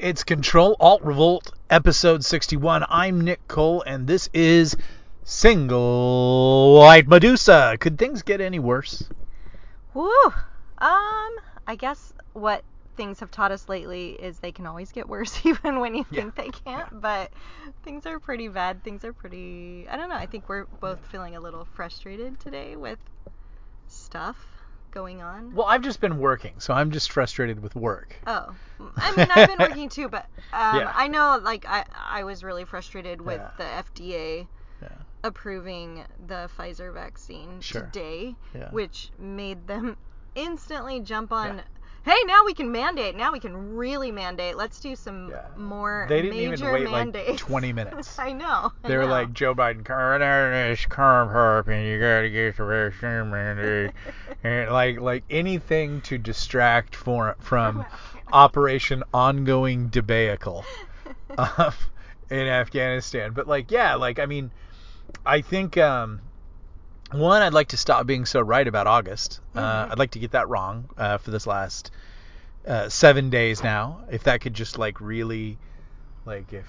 It's Control Alt Revolt, episode 61. I'm Nick Cole, and this is Single White Medusa. Could things get any worse? Woo. Um, I guess what things have taught us lately is they can always get worse, even when you Yeah. think they can't. But things are pretty bad. Things are pretty. I don't know. I think we're both feeling a little frustrated today with stuff going on. Well, I've just been working, so I'm just frustrated with work. Oh, I mean, I've been working too, but um, Yeah. I know, like, I I was really frustrated with Yeah. the FDA Yeah. approving the Pfizer vaccine Sure. today, which made them instantly jump on. Hey, now we can mandate. Now we can really mandate. Let's do some Yeah. more They didn't major even wait mandates. like 20 minutes. I know. They were know. like Joe Biden, this curve herp, and you gotta get the vaccine mandate." and like like anything to distract for, from Operation Ongoing Debacle um, in Afghanistan. But like, yeah, like I mean, I think um, one, I'd like to stop being so right about August. Uh, Mhm. I'd like to get that wrong uh, for this last uh, seven days now. If that could just like really, like if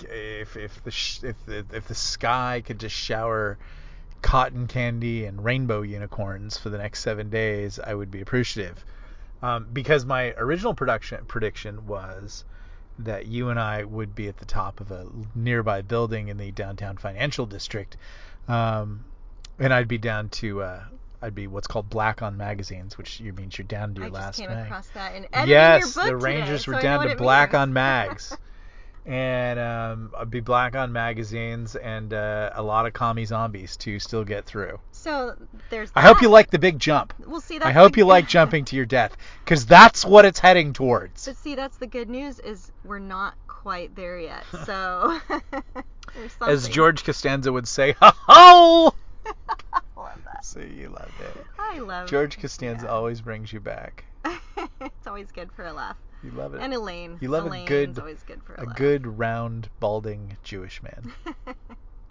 if if the sh- if the, if the sky could just shower cotton candy and rainbow unicorns for the next seven days, I would be appreciative. Um, because my original production prediction was that you and I would be at the top of a nearby building in the downtown financial district, um, and I'd be down to uh, I'd be what's called black on magazines, which you means you're down to your I last just came mag. across that in editing Yes, your book the Rangers today, were so down to black means. on mags. and um, I'd be black on magazines and uh, a lot of commie zombies to still get through. So there's. I hope you like the big jump. We'll see. I hope you like jumping to your death, because that's what it's heading towards. But see, that's the good news is we're not quite there yet. So. As George Costanza would say, ha ho! love that. See, you loved it. I love it. George Costanza yeah. always brings you back. it's always good for a laugh. You love it. And Elaine. You love a Elaine's good- always good for a, a laugh. good, round, balding Jewish man.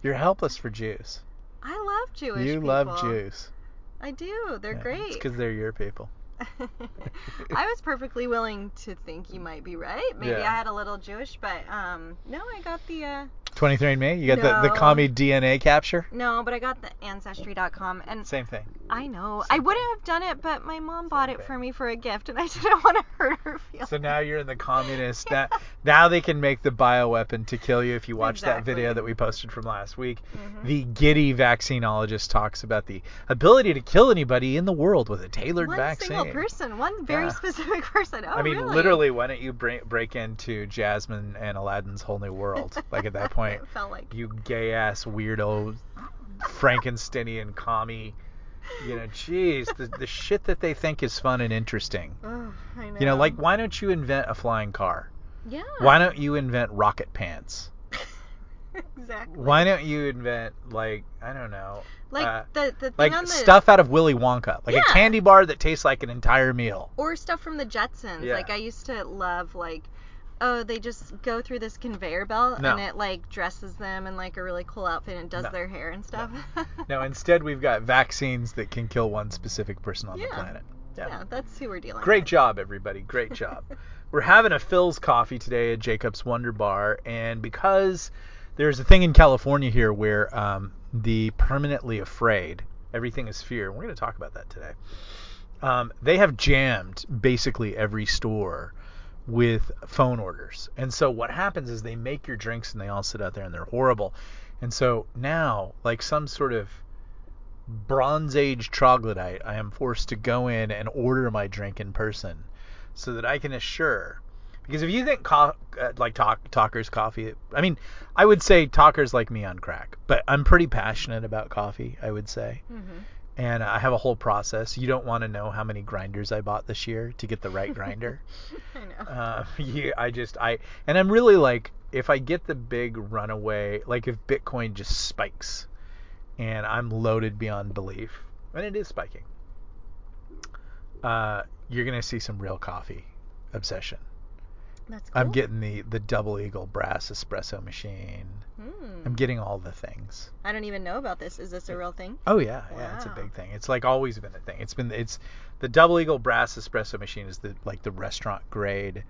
You're helpless for Jews. I love Jewish people. you people. love Jews. I do. They're Yeah, It's great. because they're your people. I was perfectly willing to think you might be right. Maybe Yeah. I had a little Jewish, but um, no, I got the uh, 23andMe, you got the, the No. commie DNA capture? no, but I got the ancestry.com, and Same thing. I know I wouldn't have done it, but my mom bought it for me for a gift, and I didn't want to hurt her feelings. So now you're in the communist. Now, now they can make the bioweapon to kill you if you watch that video Exactly. that we posted from last week. Mhm. The giddy vaccinologist talks about the ability to kill anybody in the world with a tailored one vaccine. single person, one very Yeah. specific person. Oh, I mean, really? literally, why don't you break, break into Jasmine and Aladdin's whole new world? like at that point, it felt like you gay ass weirdo Frankensteinian commie. You know, jeez, the, the shit that they think is fun and interesting. Oh, I know. You know, like why don't you invent a flying car? yeah. Why don't you invent rocket pants? exactly. Why don't you invent like I don't know, Like uh, the the thing like on the stuff out of Willy Wonka, like a Yeah. candy bar that tastes like an entire meal. or stuff from the Jetsons. Yeah. Like I used to love like oh they just go through this conveyor belt No. and it like dresses them in like a really cool outfit and does No. their hair and stuff. No, instead we've got vaccines that can kill one specific person on the planet. Yeah. yeah, that's who we're dealing Great with. job, everybody. Great job. We're having a Phil's coffee today at Jacob's Wonder Bar, and because there's a thing in California here where um, the permanently afraid, everything is fear. We're going to talk about that today. Um, they have jammed basically every store with phone orders. And so what happens is they make your drinks and they all sit out there and they're horrible. And so now, like some sort of Bronze Age troglodyte, I am forced to go in and order my drink in person so that I can assure. Because if you think co- uh, like talk, talkers coffee, I mean, I would say talkers like me on crack, but I'm pretty passionate about coffee, I would say. Mhm. And I have a whole process. You don't want to know how many grinders I bought this year to get the right grinder. I know. Uh, yeah, I just I and I'm really like if I get the big runaway, like if Bitcoin just spikes, and I'm loaded beyond belief, and it is spiking, uh, you're gonna see some real coffee obsession. That's cool. I'm getting the the double eagle brass espresso machine. Hmm. I'm getting all the things. I don't even know about this. Is this a real thing? Oh yeah, yeah, it's a big thing. It's like always been a thing. It's been it's the double eagle brass espresso machine is the like the restaurant grade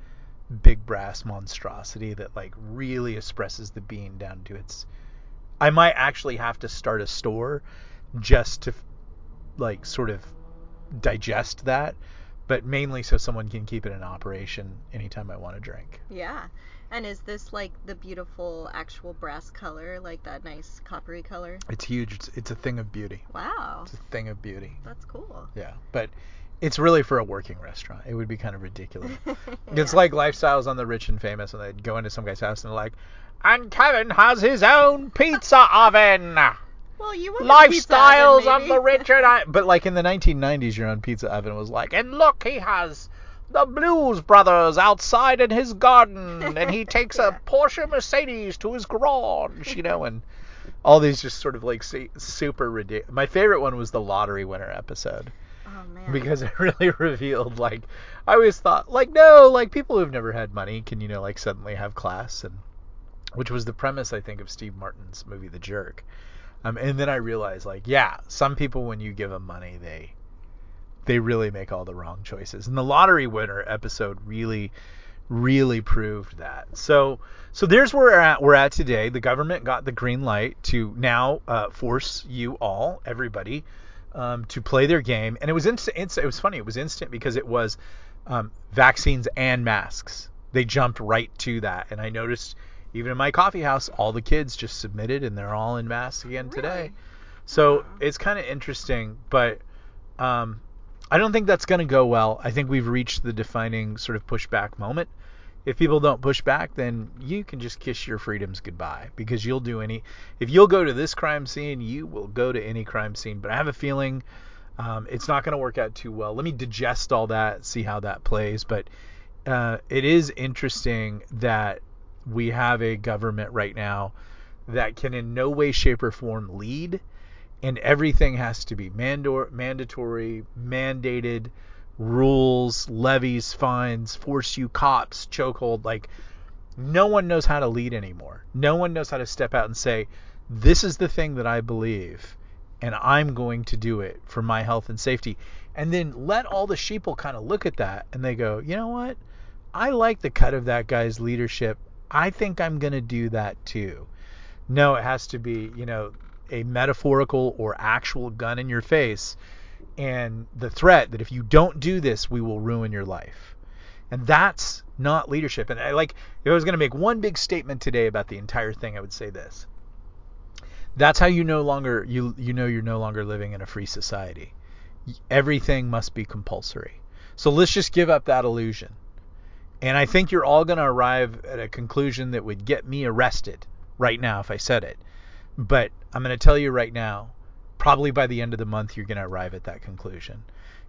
big brass monstrosity that like really expresses the bean down to its. I might actually have to start a store just to like sort of digest that, but mainly so someone can keep it in operation anytime I want to drink. Yeah. And is this like the beautiful actual brass color, like that nice coppery color? It's huge. It's, it's a thing of beauty. Wow. It's a thing of beauty. That's cool. Yeah, but it's really for a working restaurant. It would be kind of ridiculous. It's like lifestyles on the rich and famous, and they'd go into some guy's house and they're like, "And Kevin has his own pizza oven." Well, you want Lifestyles oven, of the rich and I. But like in the 1990s, your own pizza oven was like, and look, he has the Blues Brothers outside in his garden, and he takes Yeah. a Porsche Mercedes to his garage, you know, and all these just sort of like super ridiculous. My favorite one was the lottery winner episode Oh man. because it really revealed like I always thought like no like people who've never had money can you know like suddenly have class and which was the premise I think of Steve Martin's movie The Jerk. Um, and then I realized like yeah some people when you give them money they they really make all the wrong choices. And the lottery winner episode really really proved that. So so there's where we're at we're at today. The government got the green light to now uh, force you all everybody um, to play their game. And it was instant, instant it was funny it was instant because it was um, vaccines and masks. They jumped right to that. And i noticed even in my coffee house all the kids just submitted and they're all in masks again today so Wow. it's kind of interesting but um, I don't think that's going to go well. I think we've reached the defining sort of pushback moment. If people don't push back, then you can just kiss your freedoms goodbye because you'll do any. If you'll go to this crime scene, you will go to any crime scene. But I have a feeling um, it's not going to work out too well. Let me digest all that, see how that plays. But uh, it is interesting that we have a government right now that can in no way, shape, or form lead and everything has to be mandor- mandatory, mandated, rules, levies, fines, force you, cops, chokehold. Like, no one knows how to lead anymore. No one knows how to step out and say, this is the thing that I believe, and I'm going to do it for my health and safety. And then let all the sheeple kind of look at that and they go, you know what? I like the cut of that guy's leadership. I think I'm going to do that too. No, it has to be, you know, a metaphorical or actual gun in your face and the threat that if you don't do this, we will ruin your life. And that's not leadership. And I like if I was going to make one big statement today about the entire thing, I would say this. That's how you no longer you you know you're no longer living in a free society. Everything must be compulsory. So let's just give up that illusion. And I think you're all going to arrive at a conclusion that would get me arrested right now if I said it. But I'm going to tell you right now, probably by the end of the month, you're going to arrive at that conclusion.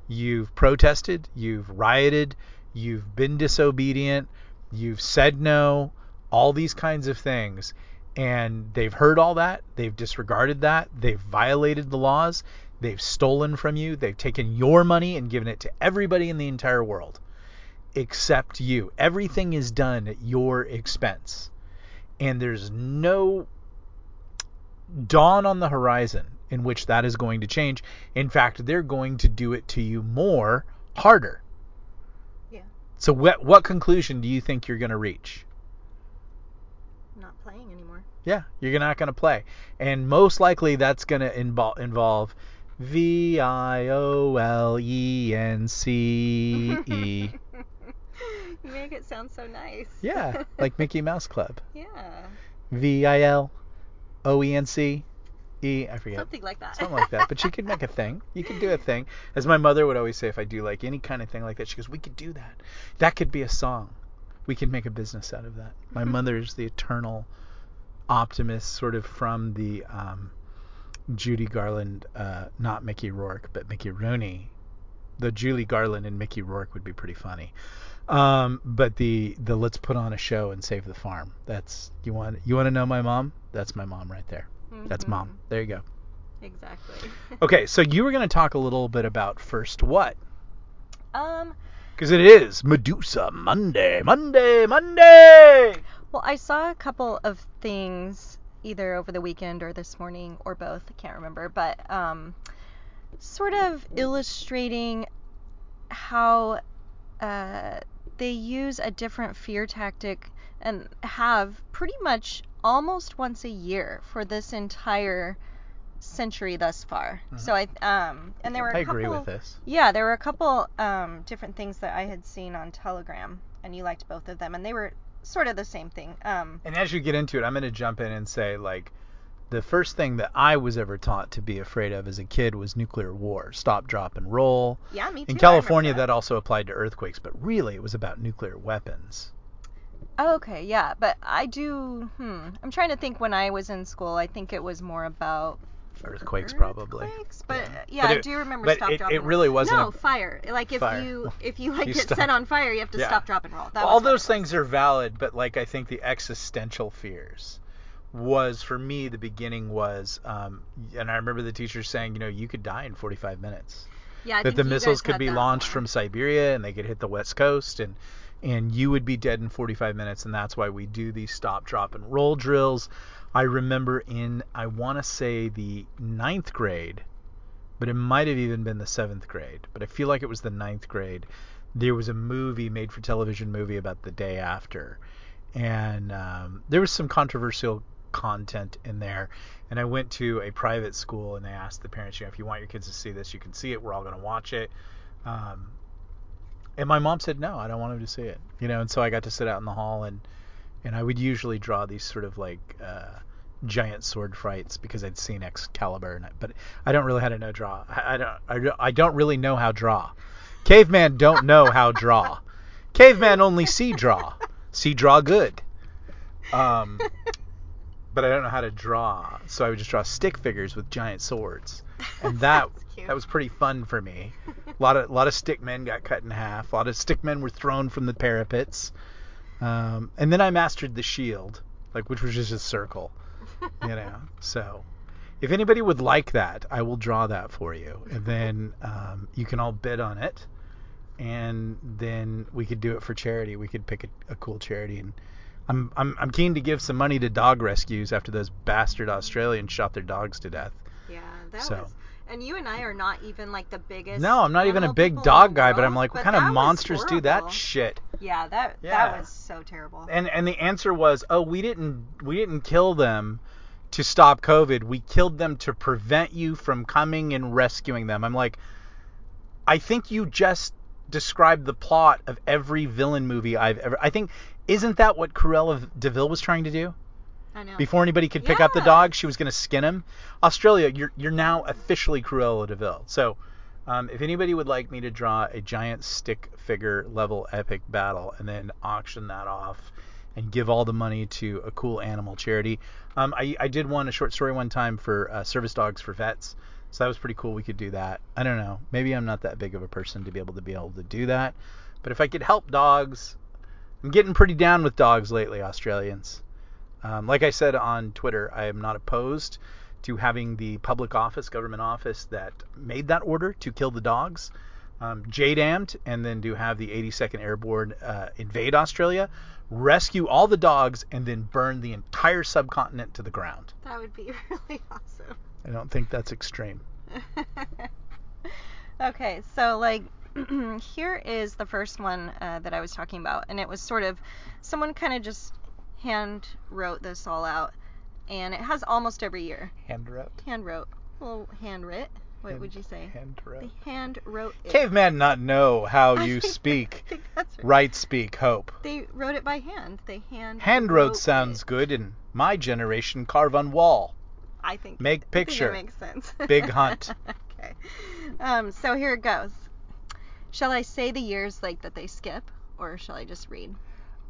You've protested, you've rioted, you've been disobedient, you've said no, all these kinds of things. And they've heard all that, they've disregarded that, they've violated the laws, they've stolen from you, they've taken your money and given it to everybody in the entire world except you. Everything is done at your expense. And there's no dawn on the horizon in which that is going to change. In fact, they're going to do it to you more harder. Yeah. So what what conclusion do you think you're going to reach? Not playing anymore. Yeah, you're not going to play. And most likely that's going to involve involve V I O L E N C E. you make it sound so nice. Yeah, like Mickey Mouse Club. Yeah. V I L O E N C E. I forget. Something like that. Something like that. But you could make a thing. You could do a thing. As my mother would always say, if I do like any kind of thing like that, she goes, "We could do that. That could be a song. We could make a business out of that." My mother is the eternal optimist, sort of from the um, Judy Garland, uh, not Mickey Rourke, but Mickey Rooney. The Julie Garland and Mickey Rourke would be pretty funny. Um, but the the let's put on a show and save the farm. That's you want you want to know my mom? That's my mom right there. That's mom. There you go. Exactly. Okay, so you were going to talk a little bit about first what? Um. Because it is Medusa Monday, Monday, Monday. Well, I saw a couple of things either over the weekend or this morning or both. I can't remember, but um, sort of illustrating how uh, they use a different fear tactic and have pretty much almost once a year for this entire century thus far. So I um and there were a Mm-hmm. I couple agree with this. yeah, there were a couple um, different things that I had seen on Telegram, and you liked both of them, and they were sort of the same thing. Um, And as you get into it, I'm going to jump in and say, like, the first thing that I was ever taught to be afraid of as a kid was nuclear war. Stop, drop, and roll. yeah, me too. In California, remember that also applied to earthquakes, but really it was about nuclear weapons. Oh, okay, yeah, but I do. Hmm, I'm trying to think. When I was in school, I think it was more about Earthquakes, probably. earthquakes, but Yeah. yeah, But I it- do remember but stop, it- drop, it and roll. really wasn't No, a- fire. Like if Fire. you if you like You get stop. set on fire, you have to Yeah. stop, drop, and roll. That all those things are valid, but like I think the existential fears was for me the beginning was, um, and I remember the teacher saying, you know, you could die in 45 minutes. Yeah, I that the missiles could be launched from Siberia and they could hit the west coast and and you would be dead in 45 minutes and that's why we do these stop drop and roll drills. I remember in i want to say the ninth grade but it might have even been the seventh grade but i feel like it was the ninth grade there was a movie made for television movie about the day after. And um, there was some controversial content in there. And i went to a private school and they asked the parents you know if you want your kids to see this you can see it. We're all going to watch it. Um, and my mom said no i don't want them to see it you know? And so i got to sit out in the hall and and i would usually draw these sort of like uh, giant sword fights because i'd seen excalibur and I, but i don't really how to know draw. I, I don't I, don't- I don't really know how draw. Caveman don't know how draw. Caveman only see draw. See draw good. Um but I don't know how to draw, so I would just draw stick figures with giant swords, and that that was pretty fun for me. A lot of a lot of stick men got cut in half. A lot of stick men were thrown from the parapets, um, and then I mastered the shield, like which was just a circle, you know. So, if anybody would like that, I will draw that for you, and then um, you can all bid on it, and then we could do it for charity. We could pick a, a cool charity and. I'm, I'm I'm keen to give some money to dog rescues after those bastard Australians shot their dogs to death. Yeah, that So. was. And you and I are not even like the biggest. No, I'm not even a big dog guy, but I'm like, what kind of monsters do that shit? Yeah, that Yeah. that was so terrible. And and the answer was, oh, we didn't we didn't kill them to stop COVID. We killed them to prevent you from coming and rescuing them. I'm like, I think you just described the plot of every villain movie I've ever. I think isn't that what Cruella de Vil was trying to do? I know. Before anybody could pick up the dog, she was going to skin him. Australia, you're you're now officially Cruella de Vil. So, um, if anybody would like me to draw a giant stick figure level epic battle and then auction that off and give all the money to a cool animal charity, um, I I did one a short story one time for uh, service dogs for vets. So that was pretty cool. We could do that. I don't know. Maybe I'm not that big of a person to be able to be able to do that. But if I could help dogs, I'm getting pretty down with dogs lately, Australians. Um, like I said on Twitter, I am not opposed to having the public office, government office that made that order to kill the dogs, um, J-damned, and then to have the 82nd Airborne uh, invade Australia, rescue all the dogs, and then burn the entire subcontinent to the ground. That would be really awesome. I don't think that's extreme. okay, so like here is the first one uh, that I was talking about, and it was sort of someone kind of just hand wrote this all out, and it has almost every year. Hand wrote. Hand wrote, well, hand writ. What would you say? Hand wrote. They hand wrote it. Caveman not know how you speak. I think that's right. Right speak hope. They wrote it by hand. They hand. Hand wrote sounds it. good in my generation. Carve on wall. I think. Make I think picture. makes sense. Big hunt. okay. Um. So here it goes. Shall I say the years like that they skip, or shall I just read?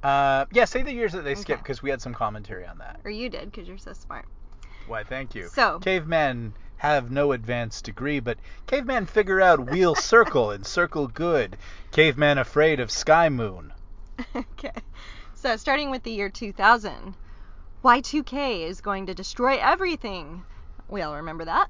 Uh, yeah, say the years that they skip because we had some commentary on that. Or you did, because you're so smart. Why, thank you. So- cavemen have no advanced degree, but cavemen figure out wheel circle and circle good. Caveman afraid of sky moon. okay. So starting with the year 2000, Y2K is going to destroy everything. We all remember that,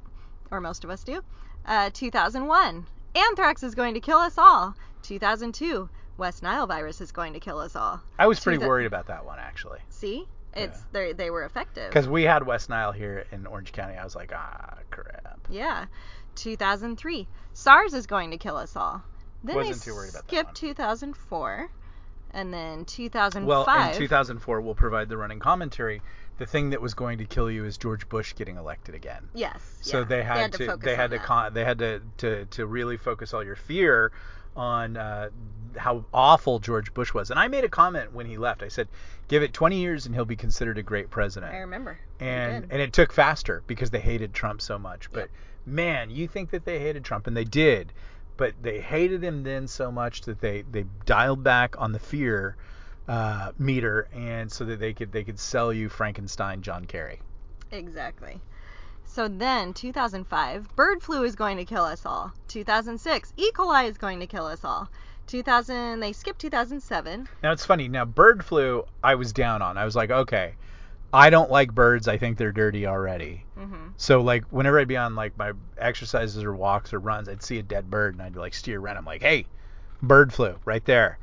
or most of us do. Uh, 2001, anthrax is going to kill us all. 2002, West Nile virus is going to kill us all. I was pretty worried about that one actually, See, it's Yeah. they they were effective. because we had West Nile here in Orange County. I was like, ah, crap. Yeah. 2003, SARS is going to kill us all. Then Wasn't they too worried about one. 2004. And then 2005. Well, in 2004, we'll provide the running commentary. The thing that was going to kill you is George Bush getting elected again. Yes. So yeah. they had, to, to, focus they had to con- they had to, to to really focus all your fear on uh, how awful George Bush was. And I made a comment when he left. I said, "Give it 20 years and he'll be considered a great president." I remember. And and it took faster because they hated Trump so much. But Yep. man, you think that they hated Trump and they did, but they hated him then so much that they they dialed back on the fear uh, meter and so that they could they could sell you Frankenstein John Kerry. Exactly. So then, 2005, bird flu is going to kill us all. 2006, E. coli is going to kill us all. 2000, they skipped 2007. Now it's funny. Now bird flu, I was down on. I was like, okay, I don't like birds. I think they're dirty already. hmm So like whenever I'd be on like my exercises or walks or runs, I'd see a dead bird and I'd be like steer around. I'm like, hey, bird flu right there.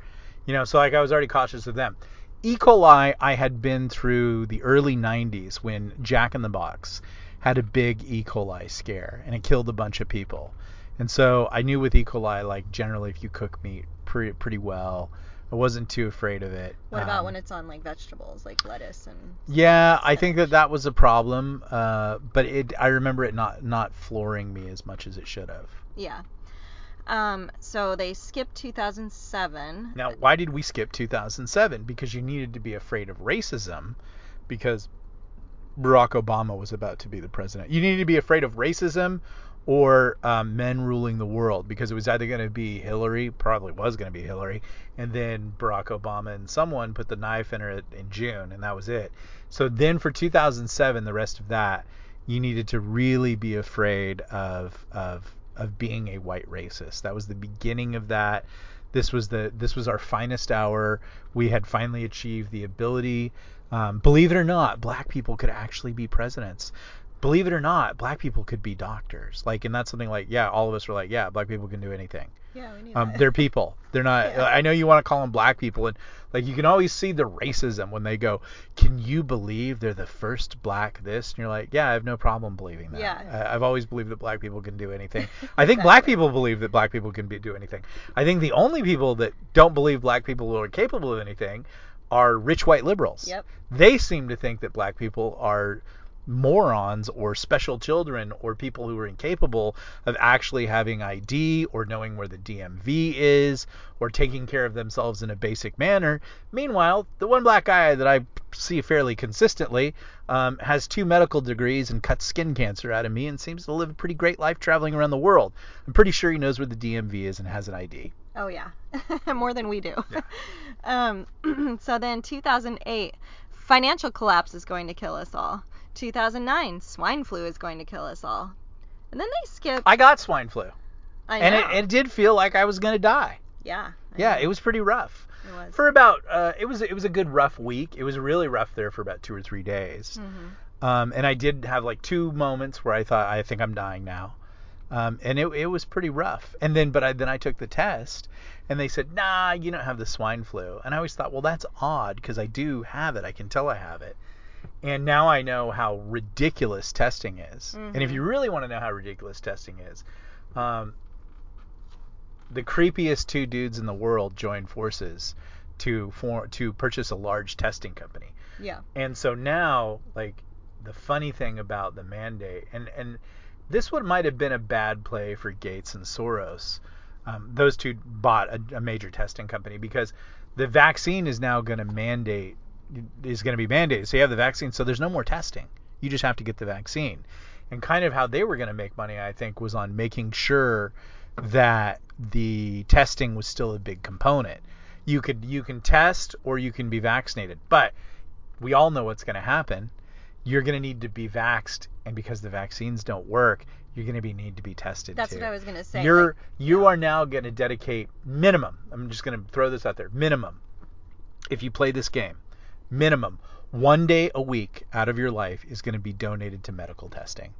You know, so like I was already cautious of them. E. coli, I had been through the early 90s when Jack in the Box had a big E. coli scare and it killed a bunch of people. And so I knew with E. coli, like generally if you cook meat pretty pretty well, I wasn't too afraid of it. What about Um, when it's on like vegetables, like lettuce and. yeah, I think that that was a problem, uh, but it I remember it not not flooring me as much as it should have. Yeah. Um, so they skipped 2007. Now, why did we skip 2007? Because you needed to be afraid of racism, because Barack Obama was about to be the president. You needed to be afraid of racism or um, men ruling the world, because it was either going to be Hillary, probably was going to be Hillary, and then Barack Obama and someone put the knife in her in June, and that was it. So then for 2007, the rest of that, you needed to really be afraid of of of being a white racist. That was the beginning of that. This was the this was our finest hour. We had finally achieved the ability. Um, believe it or not, black people could actually be presidents. Believe it or not, black people could be doctors. Like, and that's something like, yeah, all of us were like, yeah, black people can do anything. Yeah, we knew Um, that. they're people. They're not. Yeah. I know you want to call them black people, and like you can always see the racism when they go, "Can you believe they're the first black this?" And you're like, "Yeah, I have no problem believing that. Yeah. I, I've always believed that black people can do anything. I think black people believe that black people can be, do anything. I think the only people that don't believe black people are capable of anything are rich white liberals. Yep. They seem to think that black people are morons or special children or people who are incapable of actually having ID or knowing where the DMV is or taking care of themselves in a basic manner. Meanwhile, the one black guy that I see fairly consistently um, has two medical degrees and cuts skin cancer out of me and seems to live a pretty great life traveling around the world. I'm pretty sure he knows where the DMV is and has an ID. Oh yeah, more than we do. Yeah. um, so then 2008, financial collapse is going to kill us all. 2009, swine flu is going to kill us all. And then they skip. I got swine flu, I and know. it, it did feel like I was going to die. yeah. I Yeah, know. it was pretty rough. It was. For about, uh, it was it was a good rough week. It was really rough there for about two or three days. Mm-hmm. Um, and I did have like two moments where I thought I think I'm dying now. Um, and it, it was pretty rough. And then, but I, then I took the test, and they said, "Nah, you don't have the swine flu." And I always thought, well, that's odd because I do have it. I can tell I have it. And now I know how ridiculous testing is. And if you really want to know how ridiculous testing is, um, the creepiest two dudes in the world joined forces to form to purchase a large testing company. Yeah. And so now, like, the funny thing about the mandate, and and this one might have been a bad play for Gates and Soros. Um, those two bought a, a major testing company because the vaccine is now going to mandate is going to be mandated. So you have the vaccine, so there's no more testing. You just have to get the vaccine. And kind of how they were going to make money, I think, was on making sure that the testing was still a big component. You could you can test or you can be vaccinated, but we all know what's going to happen. You're going to need to be vaxed, and because the vaccines don't work, you're going to be need to be tested That's too. what I was gonna say. You're like, you yeah. are now going to dedicate minimum. I'm just going to throw this out there. Minimum. If you play this game, minimum one day a week out of your life is going to be donated to medical testing.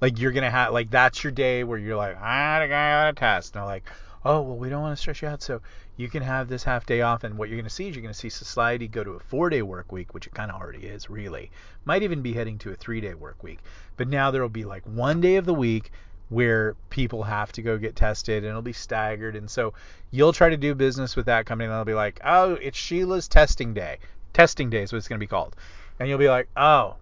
Like you're going to have like that's your day where you're like I got a test. And they're like, oh well, we don't want to stress you out, so you can have this half day off. And what you're going to see is you're going to see society go to a four day work week, which it kind of already is really. Might even be heading to a three day work week. But now there will be like one day of the week where people have to go get tested and it'll be staggered and so you'll try to do business with that company and they'll be like oh it's sheila's testing day testing day is what it's going to be called. And you'll be like oh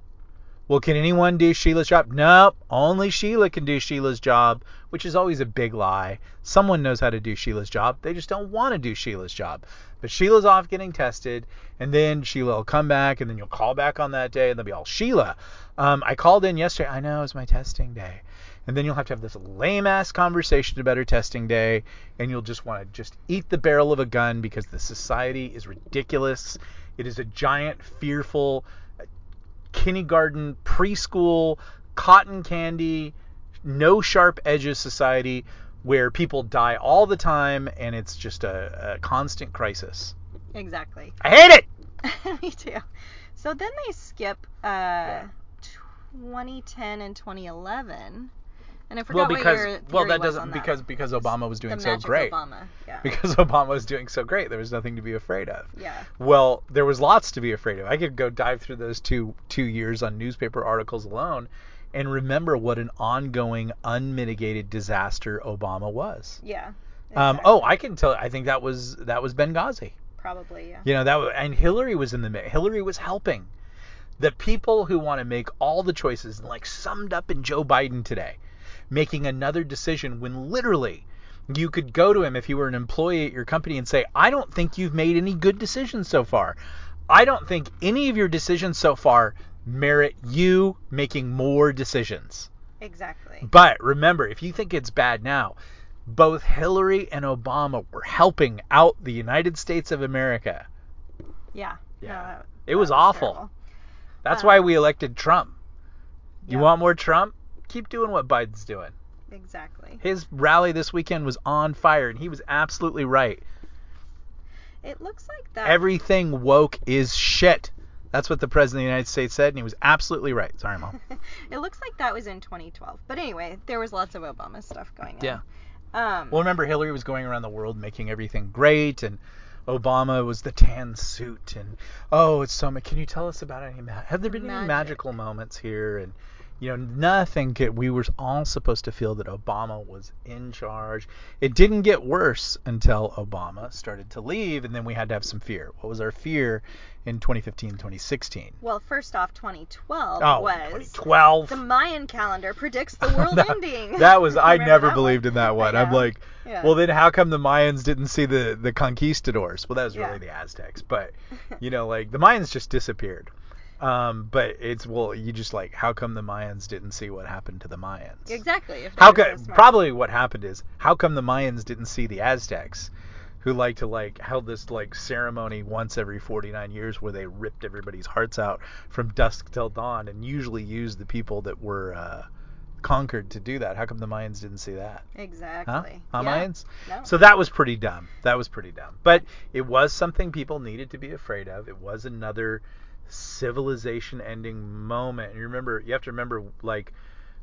well can anyone do sheila's job? Nope only sheila can do sheila's job which is always a big lie. Someone knows how to do sheila's job. They just don't want to do sheila's job. But sheila's off getting tested and then sheila will come back and then you'll call back on that day and they'll be all sheila um, i called in yesterday. I know it was my testing day. And then you'll have to have this lame ass conversation about her testing day and you'll just want to just eat the barrel of a gun because the society is ridiculous it is a giant fearful kindergarten preschool cotton candy no sharp edges society where people die all the time and it's just a, a constant crisis Exactly. i hate it Me too. So then they skip uh, 2010 and 2011. And I forgot well because well that doesn't that. because because obama was doing so great Obama. Yeah. because obama was doing so great there was nothing to be afraid of yeah. Well, there was lots to be afraid of. I could go dive through those two two years on newspaper articles alone and remember what an ongoing unmitigated disaster Obama was. Yeah. Um, oh, I can tell. I think that was that was Benghazi. Probably, yeah. You know that, was, and Hillary was in the mix. Hillary was helping. The people who want to make all the choices, like summed up in Joe Biden today, making another decision when literally you could go to him if you were an employee at your company and say, I don't think you've made any good decisions so far. I don't think any of your decisions so far merit you making more decisions. Exactly. But remember, if you think it's bad now, both Hillary and Obama were helping out the United States of America. Yeah. Yeah. No, that- It that was awful. terrible. That's Um, why we elected Trump. You yeah. want more Trump? Keep doing what Biden's doing. Exactly. His rally this weekend was on fire, and he was absolutely right. It looks like that. Everything woke is shit. That's what the president of the United States said, and he was absolutely right. Sorry, Mom. it looks like that was in 2012. But anyway, there was lots of Obama stuff going on. Yeah. Um. Well, remember Hillary was going around the world making everything great, and Obama was the tan suit, and oh, it's so. ma- Can you tell us about any? Ma- have there been any magical moments here? And you know, nothing. Could, we were all supposed to feel that Obama was in charge. It didn't get worse until Obama started to leave, and then we had to have some fear. What was our fear in 2015, 2016? well, first off, 2012 Oh, was 2012. the Mayan calendar predicts the world that, ending. that was I never believed one? in that one. I'm like, Yeah. well then how come the Mayans didn't see the the conquistadors? Well, that was really Yeah. the Aztecs, but you know, like the Mayans just disappeared. Um, but it's well, you just like how come the Mayans didn't see what happened to the Mayans? exactly. How come? so. Probably what happened is how come the Mayans didn't see the Aztecs, who like to like held this like ceremony once every 49 years where they ripped everybody's hearts out from dusk till dawn and usually used the people that were uh, conquered to do that. How come the Mayans didn't see that? Huh? Exactly. Huh, yeah. Mayans? No. So that was pretty dumb. That was pretty dumb. But it was something people needed to be afraid of. It was another civilization ending moment. And you remember you have to remember like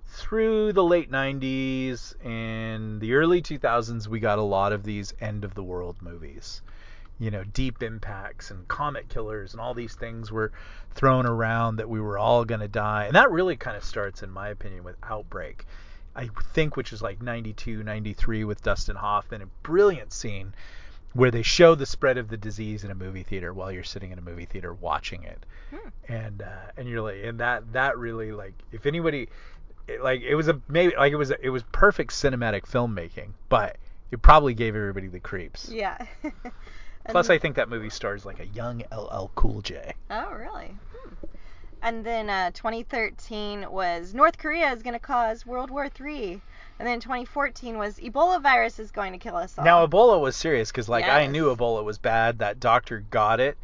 through the late 90s and the early 2000s we got a lot of these end of the world movies. You know, deep impacts and comet killers and all these things were thrown around that we were all going to die. And that really kind of starts in my opinion with Outbreak. I think which is like 92, 93 with Dustin Hoffman, a brilliant scene where they show the spread of the disease in a movie theater while you're sitting in a movie theater watching it. Hmm. And uh, and you're like and that that really like if anybody it, like it was a maybe like it was it was perfect cinematic filmmaking, but it probably gave everybody the creeps. Yeah. Plus, Plus, I think that movie stars like a young LL Cool J. Oh, really? And then uh, 2013 was North Korea is going to cause World War III. And then 2014 was Ebola virus is going to kill us all. Now Ebola was serious because like I knew Ebola was bad. That doctor got it.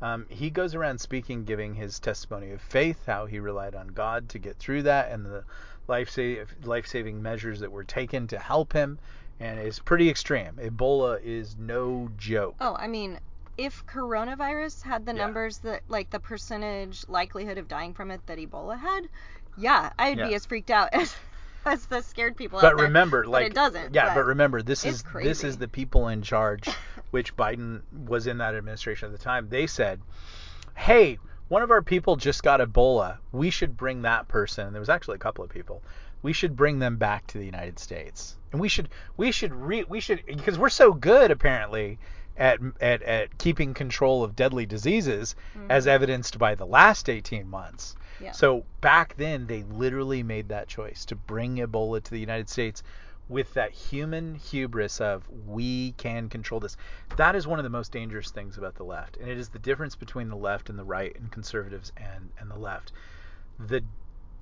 Um, he goes around speaking, giving his testimony of faith, how he relied on God to get through that, and the life save life saving measures that were taken to help him. And it's pretty extreme. Ebola is no joke. Oh, I mean, if coronavirus had the Yeah. numbers that, like, the percentage likelihood of dying from it that Ebola had, yeah, I'd be as freaked out as as the scared people But there. remember, But like it doesn't. Yeah, but remember, this is this is the people in charge, which Biden was in that administration at the time. They said, "Hey, one of our people just got Ebola. We should bring that person." And there was actually a couple of people. we should bring them back to the United States. And we should we should re, we should because we're so good apparently at at at keeping control of deadly diseases Mm-hmm. as evidenced by the last 18 months. Yeah. So back then they literally made that choice to bring Ebola to the United States with that human hubris of we can control this. That is one of the most dangerous things about the left. And it is the difference between the left and the right and conservatives and and the left. The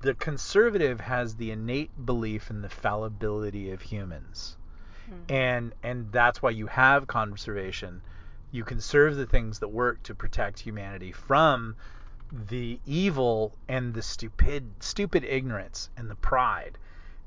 the conservative has the innate belief in the fallibility of humans. Mm-hmm. And and that's why you have conservation. You conserve the things that work to protect humanity from the evil and the stupid stupid ignorance and the pride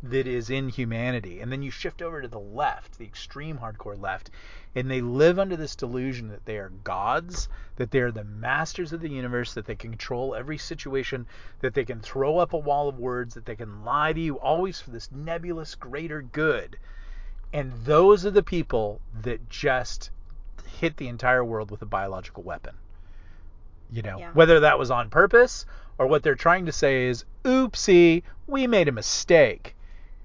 that is in humanity. And then you shift over to the left, the extreme hardcore left, and they live under this delusion that they are gods, that they are the masters of the universe, that they control every situation, that they can throw up a wall of words, that they can lie to you always for this nebulous greater good. And those are the people that just hit the entire world with a biological weapon. You know, Yeah. whether that was on purpose or what they're trying to say is, oopsie, we made a mistake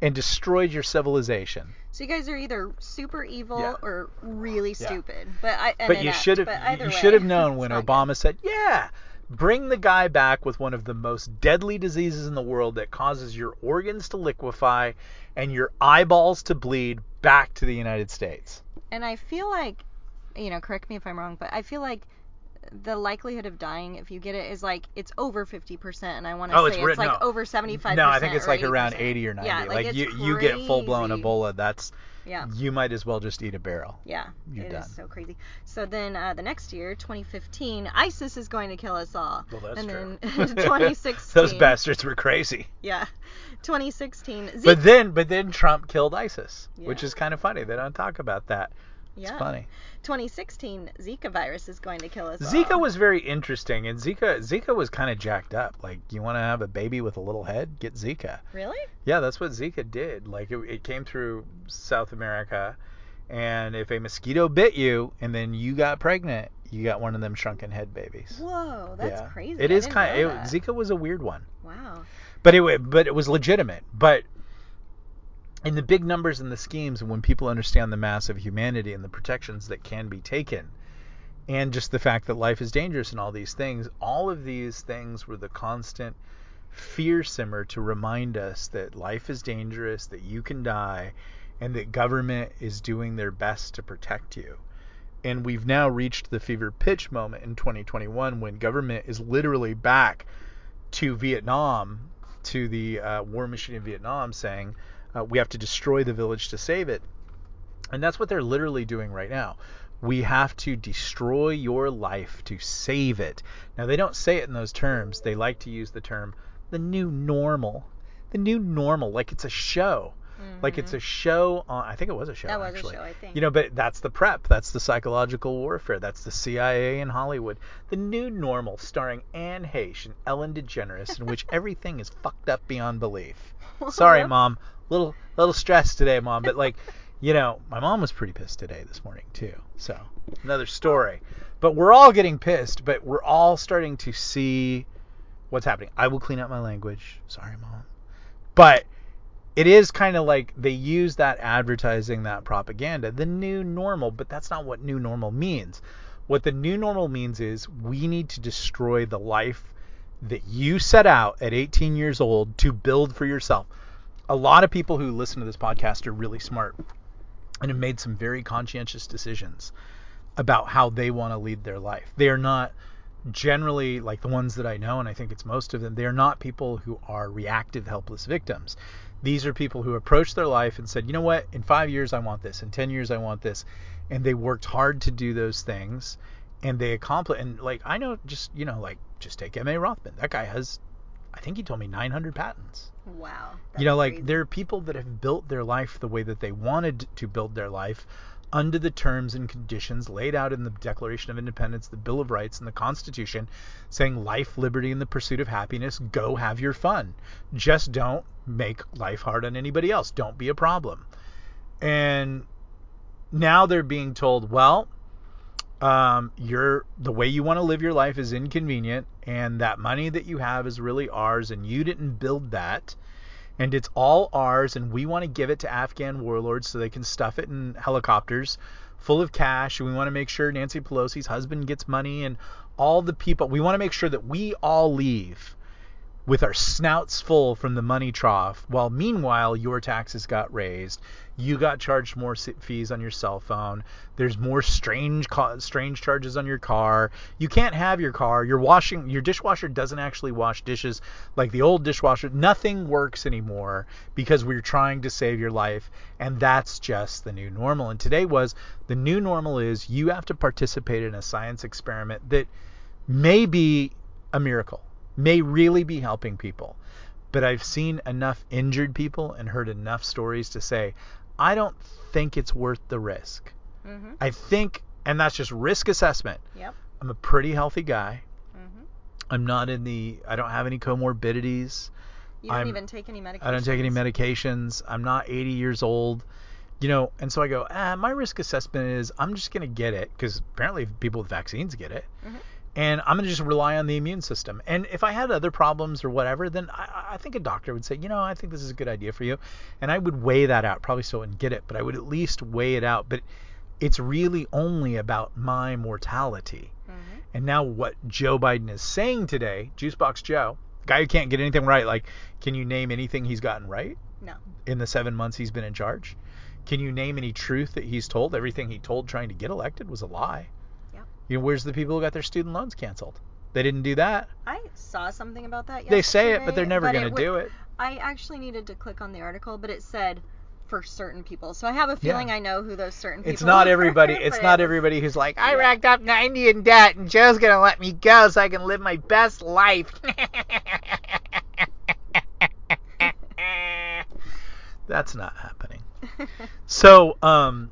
and destroyed your civilization. So you guys are either super evil Yeah. or really Yeah. stupid. But I and but you should have you should have known when Obama said, "Yeah, bring the guy back with one of the most deadly diseases in the world that causes your organs to liquefy and your eyeballs to bleed back to the United States." And I feel like, you know, correct me if I'm wrong, but I feel like the likelihood of dying if you get it is like it's over 50% and I want to Oh, say it's it's, like no. over 75%. No, I think it's like around 80%. 80 or 90. Yeah, like like, you you get full blown. Ebola, that's Yeah. you might as well just eat a barrel. Yeah, You're it is done. so crazy. So then uh, the next year, 2015, ISIS is going to kill us all. Well, that's and true. then 2016. Those bastards were crazy. Yeah, 2016. Zeke, But then but then Trump killed ISIS, which is kind of funny. They don't talk about that. Yeah. It's funny. 2016, Zika virus is going to kill us Zika all. was very interesting, and Zika Zika was kind of jacked up. Like, you want to have a baby with a little head? Get Zika. Really? Yeah, that's what Zika did. Like, it, it came through South America, and if a mosquito bit you and then you got pregnant, you got one of them shrunken head babies. Whoa, that's yeah. crazy. It I is kind of. Zika was a weird one, Wow. but it but it was legitimate. But in the big numbers and the schemes, and when people understand the mass of humanity and the protections that can be taken, and just the fact that life is dangerous and all these things, all of these things were the constant fear simmer to remind us that life is dangerous, that you can die, and that government is doing their best to protect you. And we've now reached the fever pitch moment in 2021 when government is literally back to Vietnam, to the uh, war machine in Vietnam, saying uh, we have to destroy the village to save it. And that's what they're literally doing right now. We have to destroy your life to save it. Now, they don't say it in those terms. They like to use the term the new normal. The new normal, like it's a show. Like it's a show on, I think it was a show. Mm-hmm. That was a actually. show, I think. You know, but that's the prep. That's the psychological warfare. That's the CIA in Hollywood. The new normal, starring Anne Heche and Ellen DeGeneres, in which everything is fucked up beyond belief. Sorry, mom. Little little stressed today, mom. But like, you know, my mom was pretty pissed today this morning too. So another story. But we're all getting pissed. But we're all starting to see what's happening. I will clean up my language. Sorry, mom. But it is kind of like they use that advertising, that propaganda, the new normal, but that's not what new normal means. What the new normal means is we need to destroy the life that you set out at 18 years old to build for yourself. A lot of people who listen to this podcast are really smart and have made some very conscientious decisions about how they want to lead their life. They are not generally like the ones that I know, and I think it's most of them, they're not people who are reactive, helpless victims. These are people who approached their life and said, you know what, in five years I want this, in 10 years I want this. And they worked hard to do those things and they accomplish. And like, I know just, you know, like, just take M.A. Rothman. That guy has, I think he told me 900 patents Wow. you know like crazy. there are people that have built their life the way that they wanted to build their life under the terms and conditions laid out in the Declaration of Independence, the Bill of Rights, and the Constitution, saying life, liberty, and the pursuit of happiness. Go have your fun. Just don't make life hard on anybody else. Don't be a problem. And now they're being told, well, um, you're the way you want to live your life is inconvenient, and that money that you have is really ours, and you didn't build that, and it's all ours, and we want to give it to Afghan warlords so they can stuff it in helicopters full of cash. And we want to make sure Nancy Pelosi's husband gets money and all the people. We want to make sure that we all leave with our snouts full from the money trough, while meanwhile your taxes got raised, you got charged more fees on your cell phone. There's more strange strange charges on your car. You can't have your car. Your washing your dishwasher doesn't actually wash dishes like the old dishwasher. Nothing works anymore because we're trying to save your life, and that's just the new normal. And today was the new normal is you have to participate in a science experiment that may be a miracle may really be helping people. But I've seen enough injured people and heard enough stories to say, I don't think it's worth the risk. Mm-hmm. I think, and that's just risk assessment. Yep. I'm a pretty healthy guy. Mm-hmm. I'm not in the, I don't have any comorbidities. You don't I'm, even take any medications. I don't take any medications. I'm not 80 years old. You know, and so I go, ah, my risk assessment is I'm just going to get it because apparently people with vaccines get it. Mm-hmm and I'm going to just rely on the immune system. And if I had other problems or whatever, then I, I, think a doctor would say, you know, I think this is a good idea for you. And I would weigh that out. Probably still wouldn't get it, but I would at least weigh it out. But it's really only about my mortality. Mm-hmm. And now what Joe Biden is saying today, Juicebox Joe, guy who can't get anything right, like, can you name anything he's gotten right? No. In the seven months he's been in charge? Can you name any truth that he's told? Everything he told trying to get elected was a lie. You know, where's the people who got their student loans canceled? They didn't do that. I saw something about that. They say it, but they're never going to do it. I actually needed to click on the article, but it said for certain people. So I have a feeling yeah. I know who those certain people. It's not everybody. it's not everybody who's like, I yeah. racked up 90 in debt, and Joe's gonna let me go so I can live my best life. That's not happening. so, um,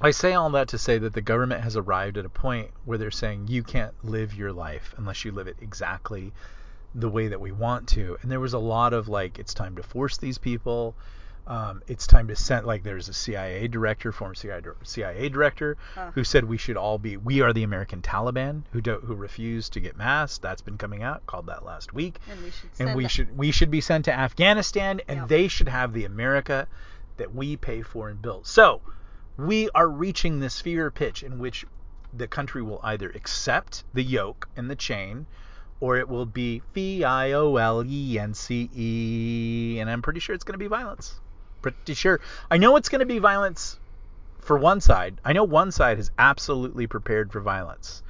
I say all that to say that the government has arrived at a point where they're saying you can't live your life unless you live it exactly the way that we want to. And there was a lot of like, it's time to force these people. Um, it's time to send like there's a CIA director, former CIA, CIA director, huh. who said we should all be we are the American Taliban who do, who refuse to get masked. That's been coming out. Called that last week. And we should and we should we should be sent to Afghanistan, and yep. they should have the America that we pay for and build. So we are reaching this fever pitch in which the country will either accept the yoke and the chain or it will be V I O L E N C E and I'm pretty sure it's going to be violence. Pretty sure. I know it's going to be violence for one side. I know one side is absolutely prepared for violence.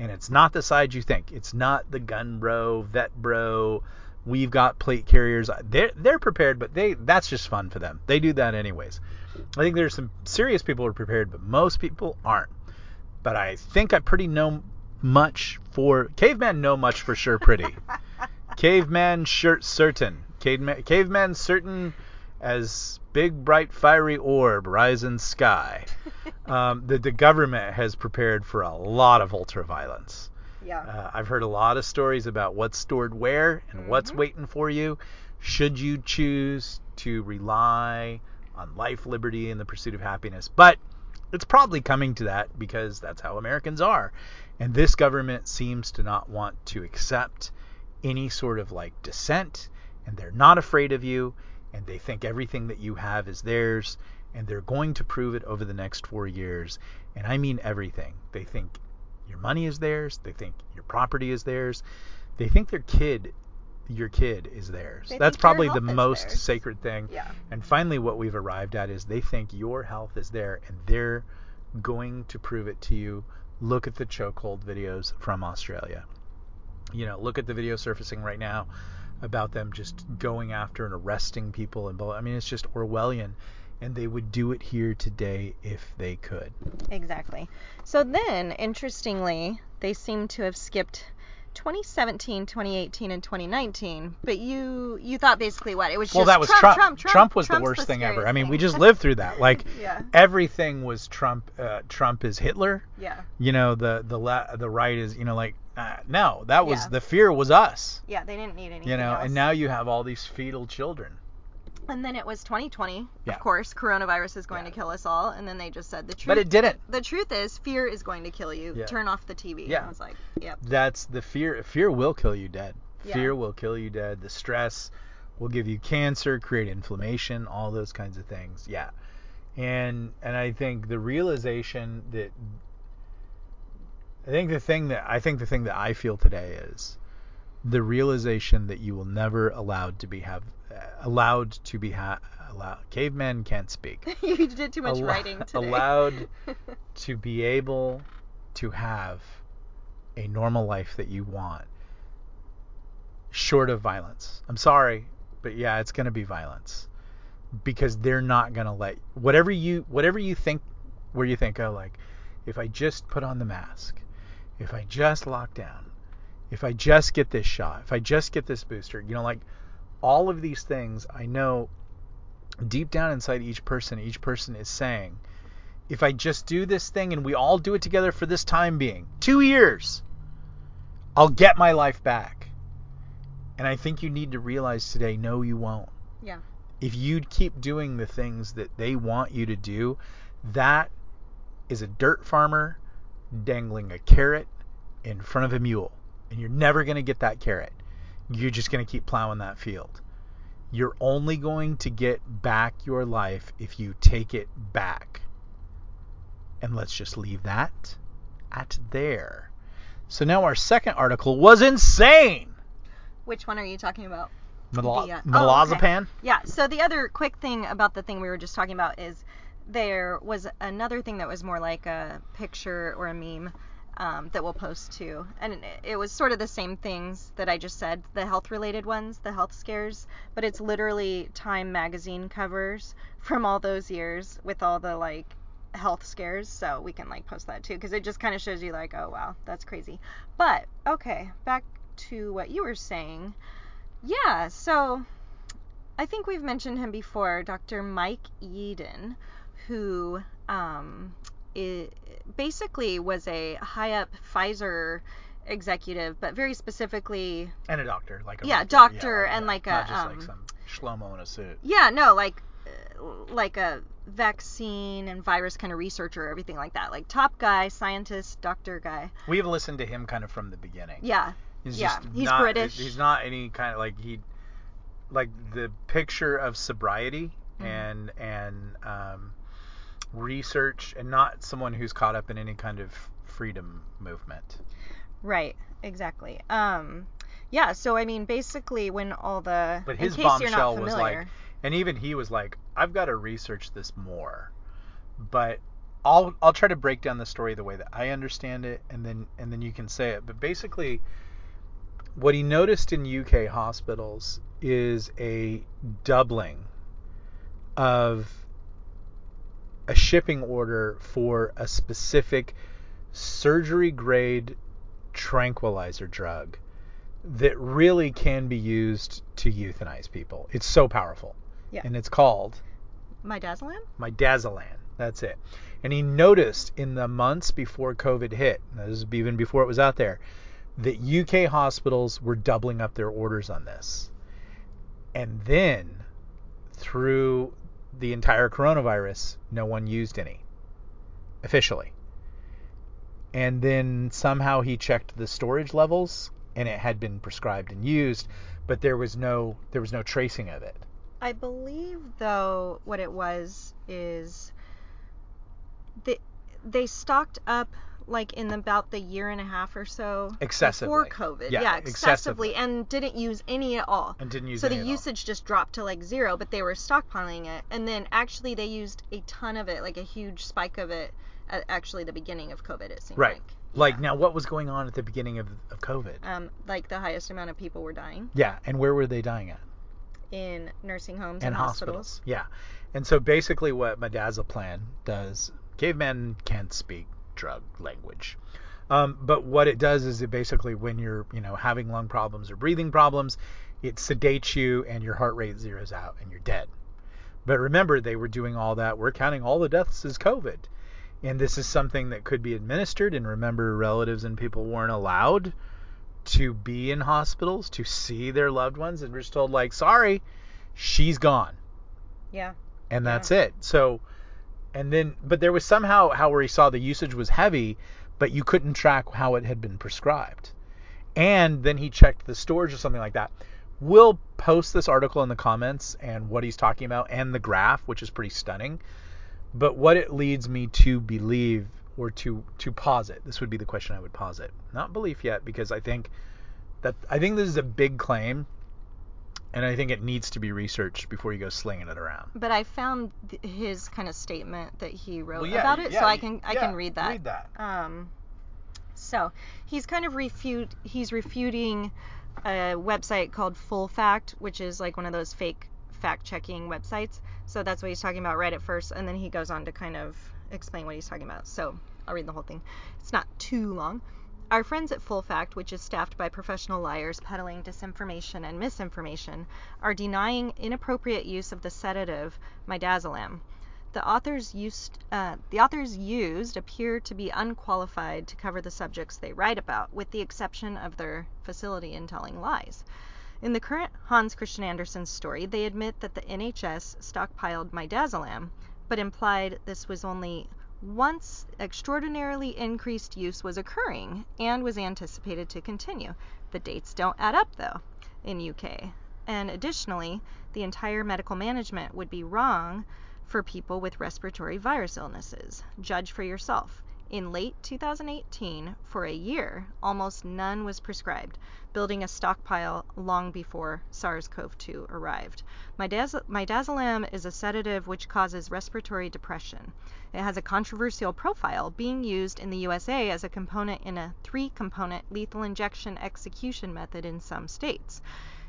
And it's not the side you think. It's not the gun bro, vet bro, we've got plate carriers. They're they're prepared, but they that's just fun for them. They do that anyways. I think there's some serious people who are prepared, but most people aren't. But I think I pretty know much for caveman know much for sure pretty. caveman shirt certain. Caveman caveman certain as big bright fiery orb rising sky. Um, the, the government has prepared for a lot of ultra violence. Yeah. Uh, I've heard a lot of stories about what's stored where and mm-hmm. what's waiting for you. Should you choose to rely on life, liberty, and the pursuit of happiness. But it's probably coming to that because that's how Americans are. And this government seems to not want to accept any sort of like dissent, and they're not afraid of you, and they think everything that you have is theirs, and they're going to prove it over the next four years. And I mean everything. They think your money is theirs, they think your property is theirs, they think their kid your kid is theirs. They That's probably the most theirs. sacred thing. Yeah. And finally, what we've arrived at is they think your health is there, and they're going to prove it to you. Look at the chokehold videos from Australia. You know, look at the video surfacing right now about them just going after and arresting people and I mean, it's just Orwellian. And they would do it here today if they could. Exactly. So then, interestingly, they seem to have skipped 2017, 2018, and 2019. But you you thought basically what it was well, just that was Trump. Trump. Trump, Trump, Trump was Trump's the worst the thing ever. I mean, we just lived through that. Like yeah. everything was Trump. Uh, Trump is Hitler. Yeah. You know the the the right is you know like uh, no that was Yeah. the fear was us. Yeah, they didn't need anything You know, else. and now you have all these fetal children. And then it was 2020. Yeah. Of course, coronavirus is going Yeah. to kill us all. And then they just said the truth. But it didn't. The truth is, fear is going to kill you. Yeah. Turn off the TV. Yeah. And I was like, yep. That's the fear. Fear will kill you dead. Yeah. Fear will kill you dead. The stress will give you cancer, create inflammation, all those kinds of things. Yeah. And and I think the realization that I think the thing that I think the thing that I feel today is the realization that you will never allowed to be have uh, allowed to be ha- allowed cavemen can't speak you did too much Allo- writing today. allowed to be able to have a normal life that you want short of violence. I'm sorry, but yeah, it's going to be violence because they're not going to let whatever you whatever you think where you think oh like if I just put on the mask, if I just lock down, if I just get this shot, if I just get this booster, you know like all of these things I know deep down inside each person, each person is saying if I just do this thing and we all do it together for this time being, 2 years, I'll get my life back. And I think you need to realize today no you won't yeah. if you'd keep doing the things that they want you to do, that is a dirt farmer dangling a carrot in front of a mule. And you're never going to get that carrot. You're just going to keep plowing that field. You're only going to get back your life if you take it back. And let's just leave that at there. So now our second article was insane. Which one are you talking about? Milo- The, uh, oh, Milazepam? Yeah. So the other quick thing about the thing we were just talking about is there was another thing that was more like a picture or a meme um, that we'll post too, and it- was sort of the same things that I just said, the health-related ones, the health scares, but it's literally Time magazine covers from all those years with all the like health scares so we can like post that too because it just kind of shows you like oh wow that's crazy but okay back to what you were saying yeah so I think we've mentioned him before, Dr. Mike Yeadon, who um, i basically was a high up Pfizer executive, but very specifically, And a doctor, like a Yeah, doctor and like not a, just um, like some schlomo in a suit. yeah, no, like uh, like a vaccine and virus kind of researcher, everything like that, like top guy, scientist, doctor guy. We've listened to him kind of from the beginning. Yeah, he's yeah, just he's not, British. He's not any kind of like he, like the picture of sobriety Mhm. and and um, research, and not someone who's caught up in any kind of freedom movement. right, exactly. Um, yeah, so I mean, basically, when all the But in his case you're not bombshell was familiar, like, and even he was like, I've got to research this more, but I'll I'll try to break down the story the way that I understand it, and then and then you can say it. But basically, what he noticed in UK hospitals is a doubling of a shipping order for a specific surgery grade tranquilizer drug that really can be used to euthanize people. It's so powerful. Yeah. And it's called my Dazalan? Midazolam. That's it. And he noticed in the months before COVID hit, this is even before it was out there, that UK hospitals were doubling up their orders on this. And then through the entire coronavirus, no one used any officially. And then somehow he checked the storage levels and it had been prescribed and used, but there was no there was no tracing of it. I believe though what it was is they they stocked up like in about the year and a half or so Excessively. before COVID. Yeah, Yeah, excessively. excessively, and didn't use any at all. And didn't use so the usage just dropped to like zero, but they were stockpiling it, and then actually they used a ton of it, like a huge spike of it, at actually the beginning of COVID. It seemed Right. like. Like Yeah. now, what was going on at the beginning of, of COVID? Um, like the highest amount of people were dying yeah, and where were they dying at? in nursing homes and and, hospitals. Yeah, and so basically, what Midazolam does, cavemen can't speak drug language, um, but what it does is it basically, when you're, you know, having lung problems or breathing problems, it sedates you and your heart rate zeroes out and you're dead. But remember, they were doing all that. We're counting all the deaths as COVID. And this is something that could be administered. And remember, relatives and people weren't allowed to be in hospitals to see their loved ones. And we're just told, like, sorry, she's gone. Yeah. And Yeah. that's it. So, and then, but there was somehow how where he saw the usage was heavy, but you couldn't track how it had been prescribed. And then he checked the storage or something like that. we'll post this article in the comments and what he's talking about and the graph, which is pretty stunning. But what it leads me to believe or to to posit, this would be the question I would posit. Not belief yet, because I think that I think this is a big claim and I think it needs to be researched before you go slinging it around. But I found th- his kind of statement that he wrote Well, yeah, about it, yeah, so I can I yeah, can read that. read that. Um, so he's kind of refute he's refuting a website called Full Fact, which is like one of those fake fact checking websites. So that's what he's talking about right at first, and then he goes on to kind of explain what he's talking about. So I'll read the whole thing. It's not too long. Our friends at Full Fact, which is staffed by professional liars peddling disinformation and misinformation, are denying inappropriate use of the sedative midazolam. The authors used uh, the authors used appear to be unqualified to cover the subjects they write about, with the exception of their facility in telling lies. In the current Hans Christian Andersen story, they admit that the NHS stockpiled midazolam, but implied this was only once extraordinarily increased use was occurring and was anticipated to continue. The dates don't add up though in UK. And additionally, the entire medical management would be wrong for people with respiratory virus illnesses. Judge for yourself. In late 2018, for a year, almost none was prescribed, building a stockpile long before SARS CoV 2 arrived. Midaz- midazolam is a sedative which causes respiratory depression. It has a controversial profile, being used in the USA as a component in a three component lethal injection execution method in some states.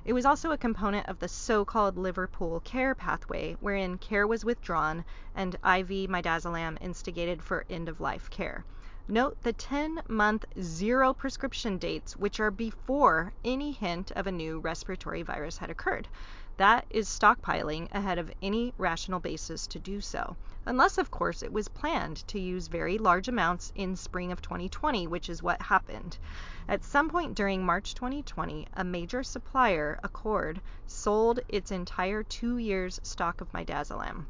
It was also a component of the so called Liverpool care pathway, wherein care was withdrawn and IV midazolam instigated for end of life care. Note the 10 month zero prescription dates, which are before any hint of a new respiratory virus had occurred. That is stockpiling ahead of any rational basis to do so. Unless, of course, it was planned to use very large amounts in spring of 2020, which is what happened. At some point during March 2020, a major supplier, Accord, sold its entire two years stock of midazolam.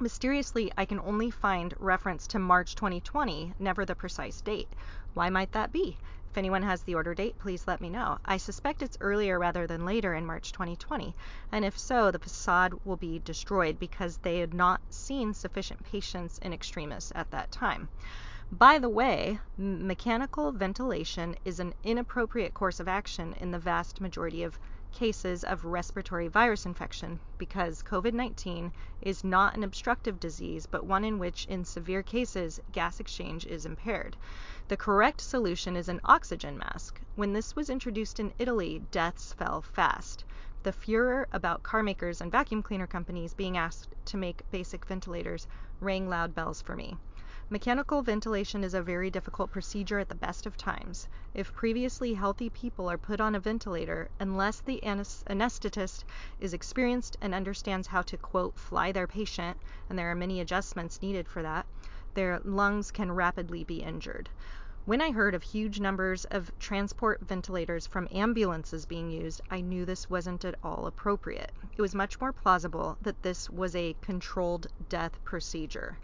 Mysteriously, I can only find reference to March 2020, never the precise date. Why might that be? If anyone has the order date, please let me know. I suspect it's earlier rather than later in March 2020, and if so, the facade will be destroyed because they had not seen sufficient patients in extremis at that time. By the way, mechanical ventilation is an inappropriate course of action in the vast majority of cases of respiratory virus infection because COVID 19 is not an obstructive disease, but one in which, in severe cases, gas exchange is impaired. The correct solution is an oxygen mask. When this was introduced in Italy, deaths fell fast. The furor about car makers and vacuum cleaner companies being asked to make basic ventilators rang loud bells for me. Mechanical ventilation is a very difficult procedure at the best of times. If previously healthy people are put on a ventilator, unless the anes- anesthetist is experienced and understands how to, quote, fly their patient, and there are many adjustments needed for that, their lungs can rapidly be injured. When I heard of huge numbers of transport ventilators from ambulances being used, I knew this wasn't at all appropriate. It was much more plausible that this was a controlled death procedure.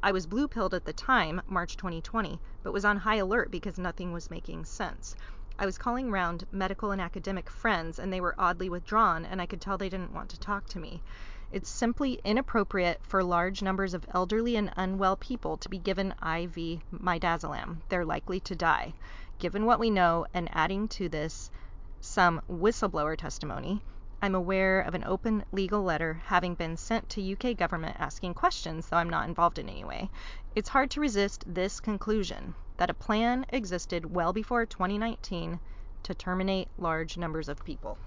I was blue pilled at the time, March 2020, but was on high alert because nothing was making sense. I was calling round medical and academic friends, and they were oddly withdrawn, and I could tell they didn't want to talk to me. It's simply inappropriate for large numbers of elderly and unwell people to be given IV midazolam. They're likely to die. Given what we know, and adding to this some whistleblower testimony, I'm aware of an open legal letter having been sent to UK government asking questions, though I'm not involved in any way. It's hard to resist this conclusion that a plan existed well before 2019 to terminate large numbers of people.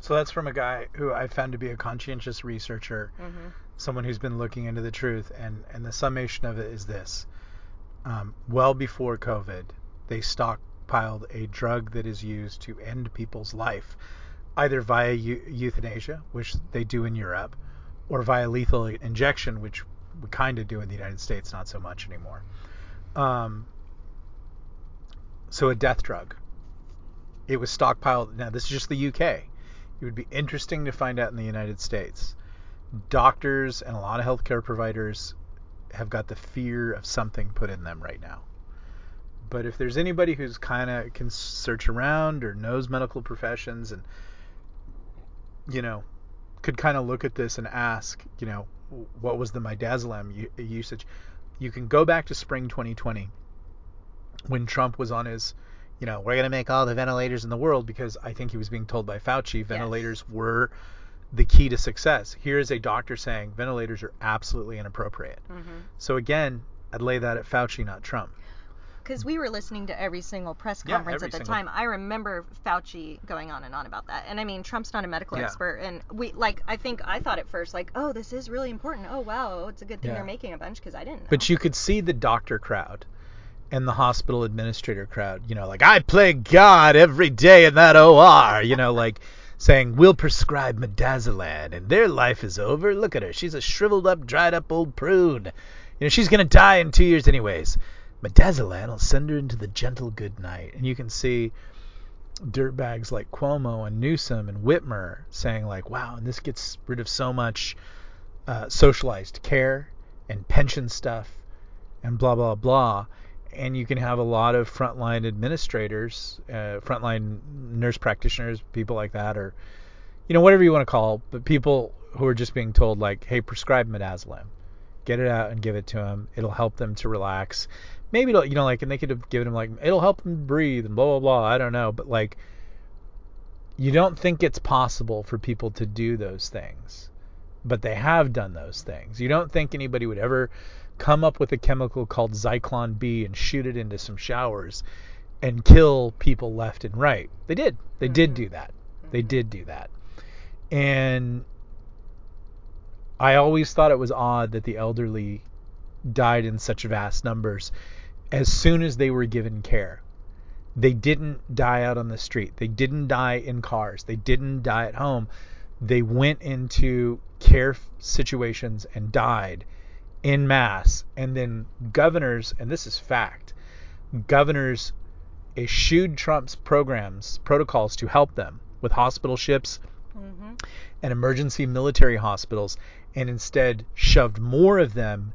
So that's from a guy who I found to be a conscientious researcher, Mm-hmm. someone who's been looking into the truth, and and the summation of it is this: um, well before COVID, they stockpiled a drug that is used to end people's life, either via eu- euthanasia, which they do in Europe, or via lethal injection, which we kind of do in the United States, not so much anymore. Um, so a death drug. It was stockpiled. Now this is just the UK. It would be interesting to find out in the United States. Doctors and a lot of healthcare providers have got the fear of something put in them right now. But if there's anybody who's kind of can search around or knows medical professions and you know, could kind of look at this and ask, you know, what was the midazolam u- usage? You can go back to spring 2020 when Trump was on his, you know, we're going to make all the ventilators in the world because I think he was being told by Fauci ventilators were the key to success. Here is a doctor saying ventilators are absolutely inappropriate. Mm-hmm. So again, I'd lay that at Fauci, not Trump. Because we were listening to every single press Yeah, conference every at the single- time. I remember Fauci going on and on about that. And I mean, Trump's not a medical Yeah. expert. And we, like, I think I thought at first, like, oh, this is really important. Oh, wow, it's a good thing Yeah. they're making a bunch because I didn't know. But you could see the doctor crowd and the hospital administrator crowd, you know, like I play God every day in that OR, you know, like saying we'll prescribe midazolam and their life is over. Look at her, she's a shriveled up, dried up old prune. You know, she's gonna die in two years anyways. Midazolam will send her into the gentle good night, and you can see dirtbags like Cuomo and Newsom and Whitmer saying like, "Wow, and this gets rid of so much uh, socialized care and pension stuff and blah blah blah." And you can have a lot of frontline administrators, uh, frontline nurse practitioners, people like that, or you know whatever you want to call, but people who are just being told like, "Hey, prescribe midazolam, get it out and give it to them. It'll help them to relax." Maybe it'll, you know, like, and they could have given him like, it'll help him breathe and blah blah blah. I don't know, but like, you don't think it's possible for people to do those things, but they have done those things. You don't think anybody would ever come up with a chemical called Zyklon B and shoot it into some showers and kill people left and right. They did. They did Mhm. do that. They did do that. And I always thought it was odd that the elderly died in such vast numbers as soon as they were given care. They didn't die out on the street. They didn't die in cars. They didn't die at home. They went into care situations and died in mass. And then governors, and this is fact, governors eschewed Trump's programs, protocols to help them with hospital ships hmm and emergency military hospitals and instead shoved more of them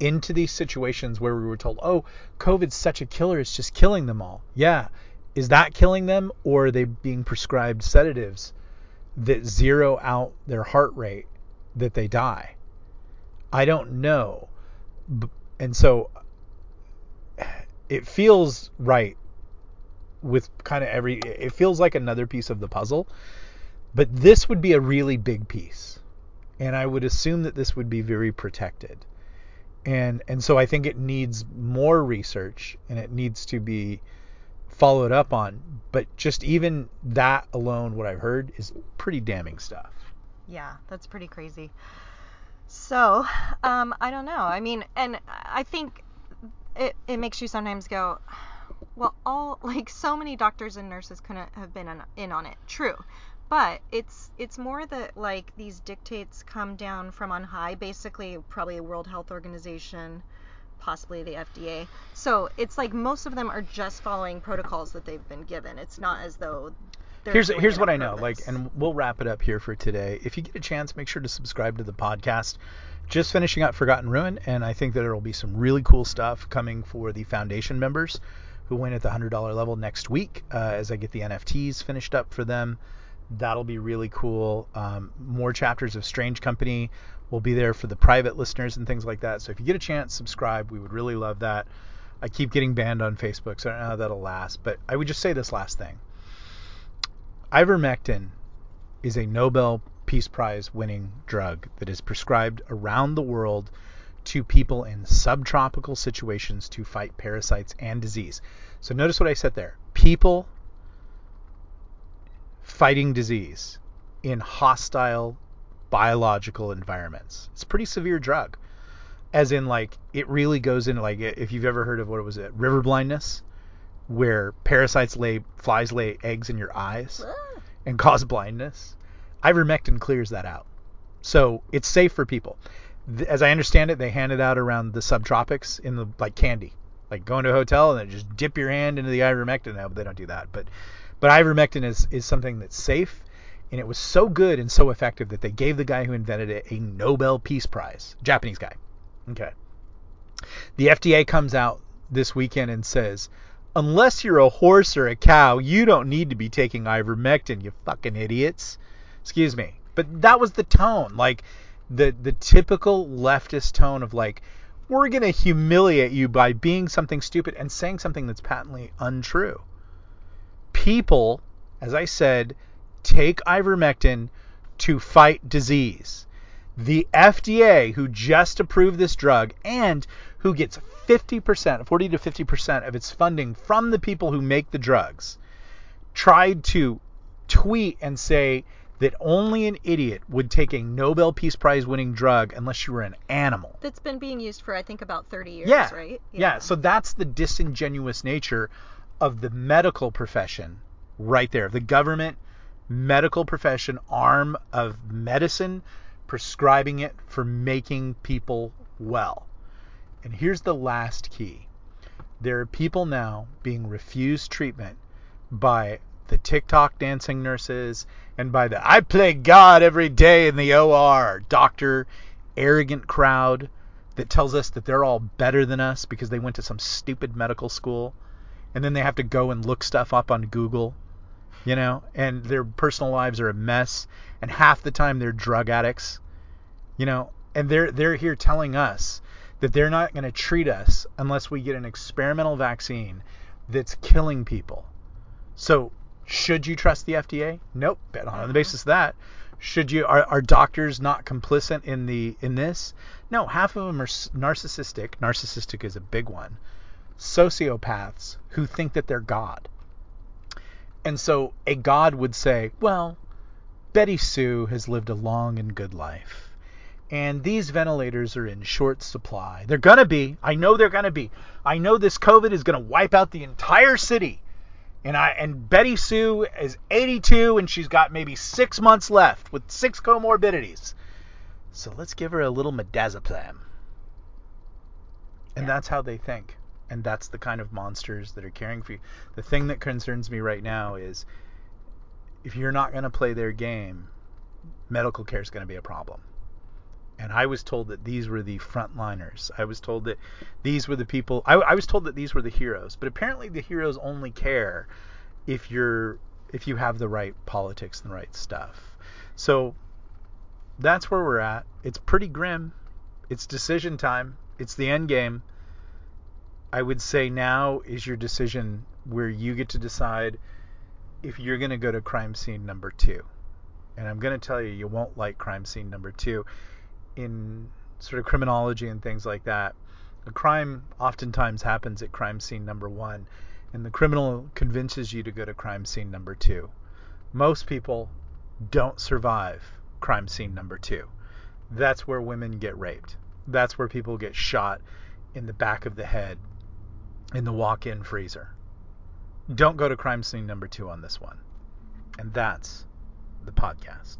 into these situations where we were told, oh, COVID's such a killer, it's just killing them all. Yeah. Is that killing them or are they being prescribed sedatives that zero out their heart rate that they die? I don't know. And so it feels right with kind of every, it feels like another piece of the puzzle but this would be a really big piece and i would assume that this would be very protected and and so i think it needs more research and it needs to be followed up on but just even that alone what i've heard is pretty damning stuff Yeah, that's pretty crazy. So, um, I don't know. I mean, and I think it, it makes you sometimes go, well, all like so many doctors and nurses couldn't have been in, in on it. True. But it's it's more that like these dictates come down from on high, basically probably a World Health Organization, possibly the FDA. So it's like most of them are just following protocols that they've been given. It's not as though here's here's what I know. Like, and we'll wrap it up here for today. If you get a chance, make sure to subscribe to the podcast. Just finishing up Forgotten Ruin, and I think that there will be some really cool stuff coming for the foundation members who win at the hundred dollar level next week. Uh, as I get the NFTs finished up for them, that'll be really cool. Um, more chapters of Strange Company will be there for the private listeners and things like that. So if you get a chance, subscribe. We would really love that. I keep getting banned on Facebook, so I don't know how that'll last. But I would just say this last thing. Ivermectin is a Nobel Peace Prize winning drug that is prescribed around the world to people in subtropical situations to fight parasites and disease. So notice what I said there. People fighting disease in hostile biological environments. It's a pretty severe drug. As in like it really goes into like if you've ever heard of what was it? River blindness where parasites lay flies lay eggs in your eyes Ah. and cause blindness. Ivermectin clears that out. So it's safe for people. As I understand it, they hand it out around the subtropics in the like candy. Like go into a hotel and then just dip your hand into the ivermectin. No, they don't do that. But but ivermectin is is something that's safe and it was so good and so effective that they gave the guy who invented it a Nobel Peace Prize. Japanese guy. Okay. The FDA comes out this weekend and says, unless you're a horse or a cow, you don't need to be taking ivermectin, you fucking idiots. Excuse me. But that was the tone. Like the the typical leftist tone of like we're going to humiliate you by being something stupid and saying something that's patently untrue. People, as I said, take ivermectin to fight disease. The FDA, who just approved this drug and who gets 50%, 40 to 50% of its funding from the people who make the drugs, tried to tweet and say that only an idiot would take a Nobel Peace Prize winning drug unless you were an animal. That's been being used for I think about 30 years, yeah. right? Yeah. So that's the disingenuous nature of the medical profession right there. The government medical profession arm of medicine prescribing it for making people well. And here's the last key. There are people now being refused treatment by the TikTok dancing nurses and by the I play God every day in the OR doctor arrogant crowd that tells us that they're all better than us because they went to some stupid medical school and then they have to go and look stuff up on Google, you know, and their personal lives are a mess and half the time they're drug addicts, you know, and they're they're here telling us that they're not going to treat us unless we get an experimental vaccine that's killing people. So should you trust the FDA? Nope. Bet on the mm-hmm. basis of that. Should you are, are doctors not complicit in the in this? No, half of them are narcissistic. Narcissistic is a big one. Sociopaths who think that they're God. And so a God would say, well, Betty Sue has lived a long and good life. And these ventilators are in short supply. They're going to be. I know they're going to be. I know this COVID is going to wipe out the entire city and I and Betty Sue is 82 and she's got maybe six months left with six comorbidities. So let's give her a little midazolam. And yeah. that's how they think. And that's the kind of monsters that are caring for you. The thing that concerns me right now is if you're not going to play their game, medical care is going to be a problem. And I was told that these were the frontliners. I was told that these were the people. I, I was told that these were the heroes. But apparently, the heroes only care if you're if you have the right politics and the right stuff. So that's where we're at. It's pretty grim. It's decision time. It's the end game. I would say now is your decision where you get to decide if you're going to go to crime scene number two. And I'm going to tell you, you won't like crime scene number two in sort of criminology and things like that, a crime oftentimes happens at crime scene number one, and the criminal convinces you to go to crime scene number two. Most people don't survive crime scene number two. That's where women get raped. That's where people get shot in the back of the head in the walk in freezer. Don't go to crime scene number two on this one. And that's the podcast.